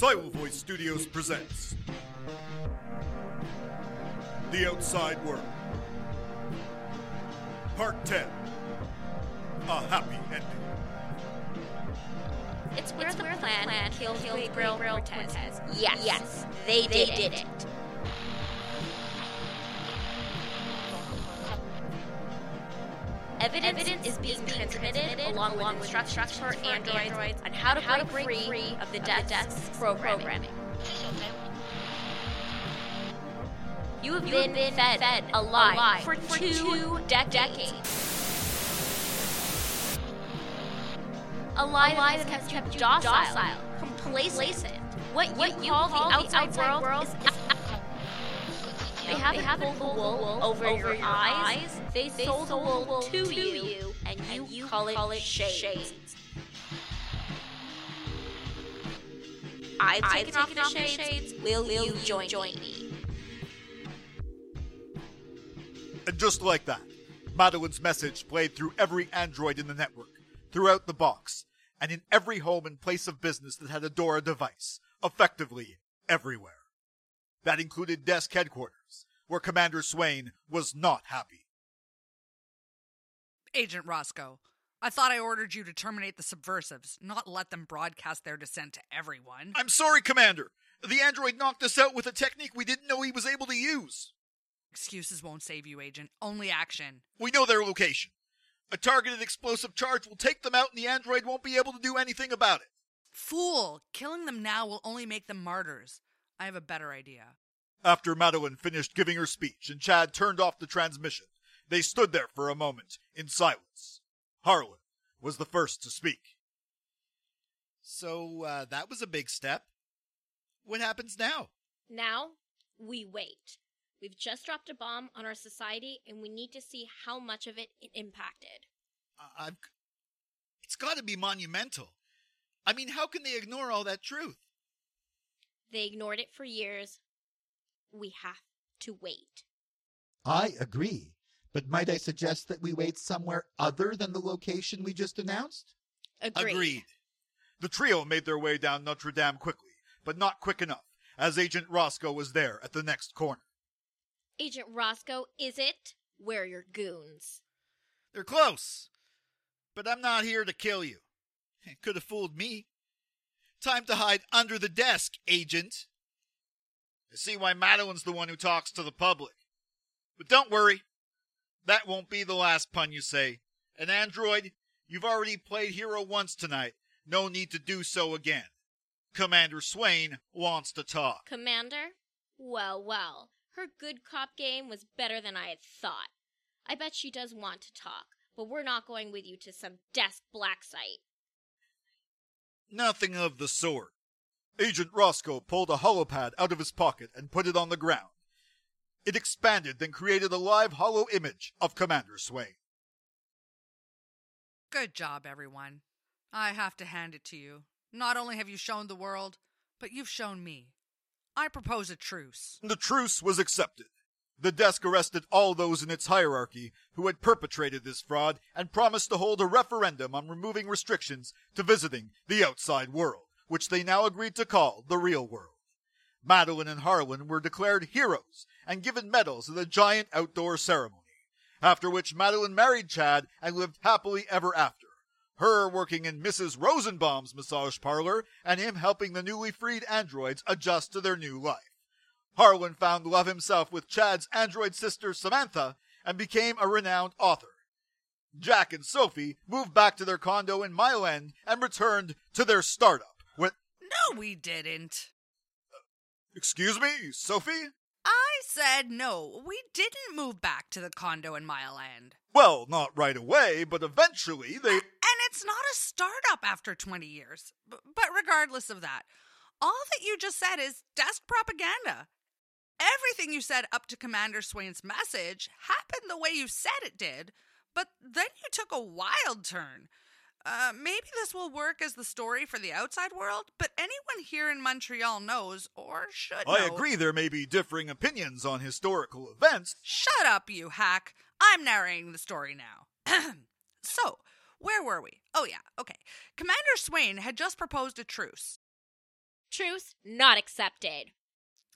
Silo Voice Studios presents The Outside World. Part 10 A Happy Ending. It's where, it's the, where plan, the plan killed, killed Gabriel Cortez. Yes, yes, they, they did, did it. it. Evidence, Evidence is being transmitted, transmitted along, along with instructions for androids, androids on how to, how break, break free of the death programming. programming. You have, you been, have been fed, fed alive, alive for, for two, two decades. decades. lie alive has kept, you docile, docile complacent. What you, what you call, call the outside, outside world, world is they haven't, they haven't pulled the wool over, over your, your eyes. eyes. They, they sold, sold the wool to, to you, you, and you, and you call, it call it shades. shades. I've taken, I've taken off, the shades. shades. Will, Will you join, join me? And just like that, Madeline's message played through every android in the network, throughout the box, and in every home and place of business that had a Dora device, effectively everywhere. That included desk headquarters, where Commander Swain was not happy. Agent Roscoe, I thought I ordered you to terminate the subversives, not let them broadcast their dissent to everyone. I'm sorry, Commander. The android knocked us out with a technique we didn't know he was able to use. Excuses won't save you, Agent. Only action. We know their location. A targeted explosive charge will take them out, and the android won't be able to do anything about it. Fool! Killing them now will only make them martyrs. I have a better idea. After Madeline finished giving her speech and Chad turned off the transmission, they stood there for a moment in silence. Harlan was the first to speak. So, uh, that was a big step. What happens now? Now, we wait. We've just dropped a bomb on our society, and we need to see how much of it it impacted. Uh, I've. It's got to be monumental. I mean, how can they ignore all that truth? They ignored it for years. We have to wait. I agree. But might I suggest that we wait somewhere other than the location we just announced? Agreed. Agreed. The trio made their way down Notre Dame quickly, but not quick enough, as Agent Roscoe was there at the next corner. Agent Roscoe, is it? Where are your goons? They're close. But I'm not here to kill you. Could have fooled me. Time to hide under the desk, Agent. I see why Madeline's the one who talks to the public. But don't worry. That won't be the last pun you say. An android, you've already played hero once tonight. No need to do so again. Commander Swain wants to talk. Commander? Well, well. Her good cop game was better than I had thought. I bet she does want to talk, but we're not going with you to some desk black site. Nothing of the sort. Agent Roscoe pulled a holopad out of his pocket and put it on the ground. It expanded, then created a live hollow image of Commander Swain. Good job, everyone. I have to hand it to you. Not only have you shown the world, but you've shown me. I propose a truce. The truce was accepted. The desk arrested all those in its hierarchy who had perpetrated this fraud and promised to hold a referendum on removing restrictions to visiting the outside world, which they now agreed to call the real world. Madeline and Harlan were declared heroes and given medals at a giant outdoor ceremony, after which Madeline married Chad and lived happily ever after her working in Mrs. Rosenbaum's massage parlor, and him helping the newly freed androids adjust to their new life. Harlan found love himself with Chad's android sister Samantha and became a renowned author. Jack and Sophie moved back to their condo in Mile End and returned to their startup. No, we didn't. excuse me, Sophie? I said no. We didn't move back to the condo in Mile End. Well, not right away, but eventually they. And it's not a startup after 20 years. But regardless of that, all that you just said is desk propaganda. Everything you said up to Commander Swain's message happened the way you said it did, but then you took a wild turn. Uh, maybe this will work as the story for the outside world, but anyone here in Montreal knows, or should I agree there may be differing opinions on historical events. Shut up, you hack. I'm narrating the story now. so, where were we? Oh, yeah, okay. Commander Swain had just proposed a truce. Truce not accepted.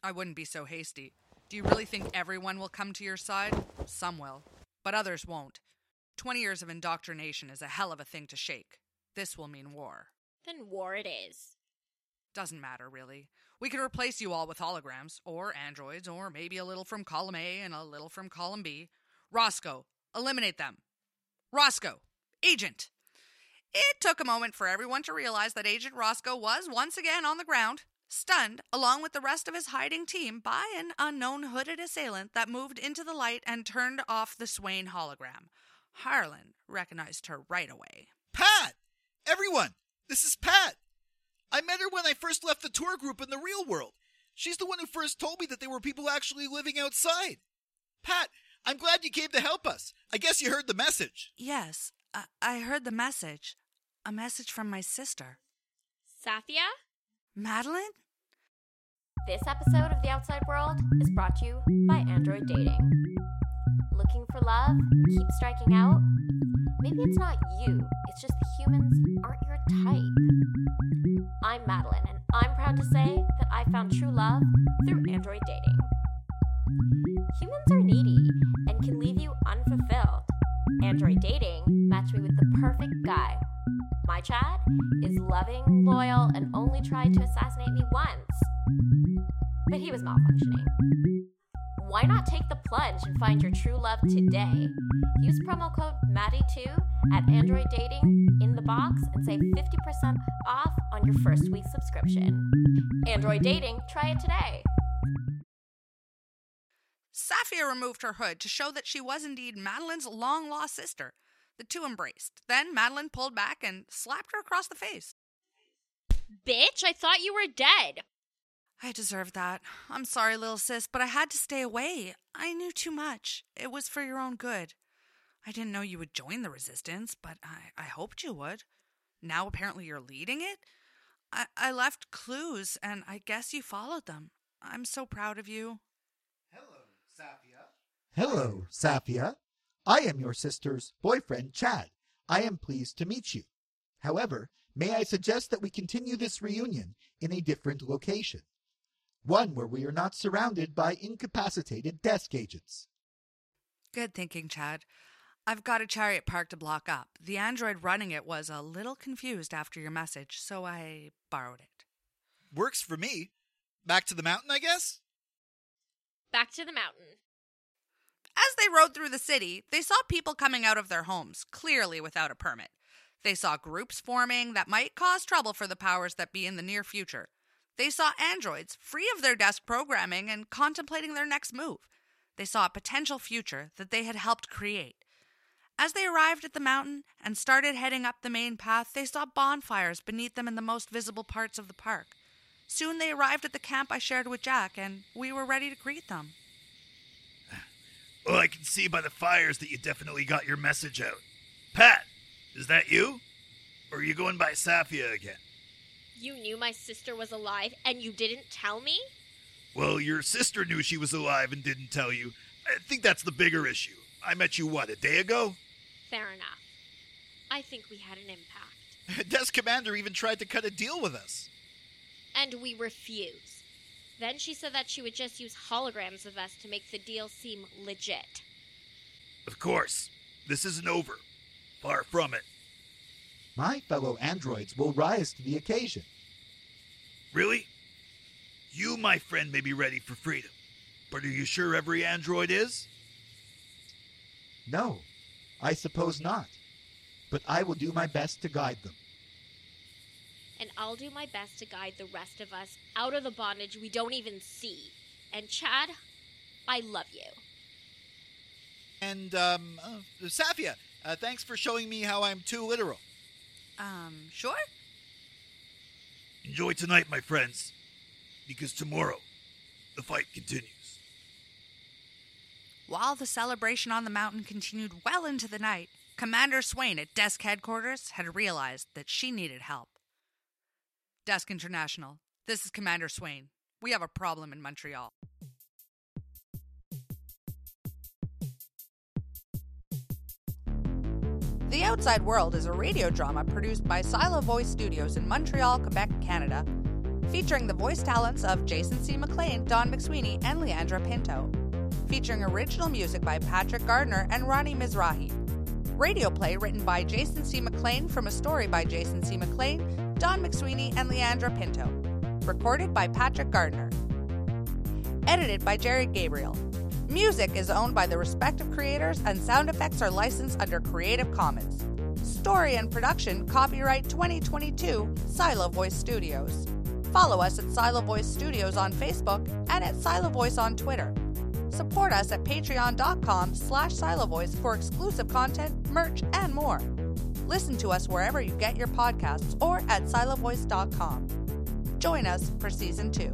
I wouldn't be so hasty. Do you really think everyone will come to your side? Some will, but others won't. Twenty years of indoctrination is a hell of a thing to shake. This will mean war. Then war it is. Doesn't matter, really. We can replace you all with holograms, or androids, or maybe a little from column A and a little from column B. Roscoe, eliminate them. Roscoe, agent. It took a moment for everyone to realize that Agent Roscoe was once again on the ground, stunned, along with the rest of his hiding team, by an unknown hooded assailant that moved into the light and turned off the Swain hologram. Harlan recognized her right away. Pat! Everyone! This is Pat! I met her when I first left the tour group in the real world. She's the one who first told me that there were people actually living outside. Pat, I'm glad you came to help us. I guess you heard the message. Yes, I, I heard the message. A message from my sister. Safiya? Madeline? This episode of The Outside World is brought to you by Android Dating. Looking for love? Keep striking out? Maybe it's not you, it's just the humans aren't your type. I'm Madeline, and I'm proud to say that I found true love through Android Dating. Humans are needy and can leave you unfulfilled. Android Dating matched me with the perfect guy. My Chad is loving, loyal, and only tried to assassinate me once. But he was malfunctioning. Why not take the plunge and find your true love today? Use promo code Maddie2 at Android Dating in the box and save 50% off on your first week subscription. Android Dating, try it today. Safiya removed her hood to show that she was indeed Madeline's long lost sister. The two embraced. Then Madeline pulled back and slapped her across the face. Bitch, I thought you were dead. I deserve that. I'm sorry, little sis, but I had to stay away. I knew too much. It was for your own good. I didn't know you would join the resistance, but I, I hoped you would. Now apparently you're leading it? I, I left clues, and I guess you followed them. I'm so proud of you. Hello, Safiya. Hello, Safiya. I am your sister's boyfriend, Chad. I am pleased to meet you. However, may I suggest that we continue this reunion in a different location? One where we are not surrounded by incapacitated desk agents. Good thinking, Chad. I've got a chariot parked a block up. The android running it was a little confused after your message, so I borrowed it. Works for me. Back to the mountain, I guess? Back to the mountain. As they rode through the city, they saw people coming out of their homes, clearly without a permit. They saw groups forming that might cause trouble for the powers that be in the near future. They saw androids free of their desk programming and contemplating their next move. They saw a potential future that they had helped create. As they arrived at the mountain and started heading up the main path, they saw bonfires beneath them in the most visible parts of the park. Soon they arrived at the camp I shared with Jack, and we were ready to greet them. Well, I can see by the fires that you definitely got your message out. Pat, is that you? Or are you going by Safiya again? You knew my sister was alive and you didn't tell me? Well, your sister knew she was alive and didn't tell you. I think that's the bigger issue. I met you, what, a day ago? Fair enough. I think we had an impact. Desk Commander even tried to cut a deal with us. And we refused. Then she said that she would just use holograms of us to make the deal seem legit. Of course, this isn't over. Far from it. My fellow androids will rise to the occasion. Really? You, my friend, may be ready for freedom. But are you sure every android is? No, I suppose not. But I will do my best to guide them. And I'll do my best to guide the rest of us out of the bondage we don't even see. And Chad, I love you. And, um, uh, Safiya, uh, thanks for showing me how I'm too literal. Um, sure? Enjoy tonight, my friends, because tomorrow the fight continues. While the celebration on the mountain continued well into the night, Commander Swain at desk headquarters had realized that she needed help. Desk International, this is Commander Swain. We have a problem in Montreal. The Outside World is a radio drama produced by Silo Voice Studios in Montreal, Quebec, Canada. featuring the voice talents of Jason C. McLean, Dawn McSweeney, and Leandra Pinto. Featuring original music by Patrick Gardiner and Roni Mizrahi. Radio play written by Jason C. McLean from a story by Jason C. McLean, Dawn McSweeney, and Leandra Pinto. Recorded by Patrick Gardiner. Edited by Jerry Gabriel. Music is owned by the respective creators and sound effects are licensed under Creative Commons. Story and production copyright 2022 Silo Voice Studios. Follow us at Silo Voice Studios on Facebook and at Silo Voice on Twitter. Support us at patreon.com slash silovoice for exclusive content, merch, and more. Listen to us wherever you get your podcasts or at silovoice.com. Join us for season two.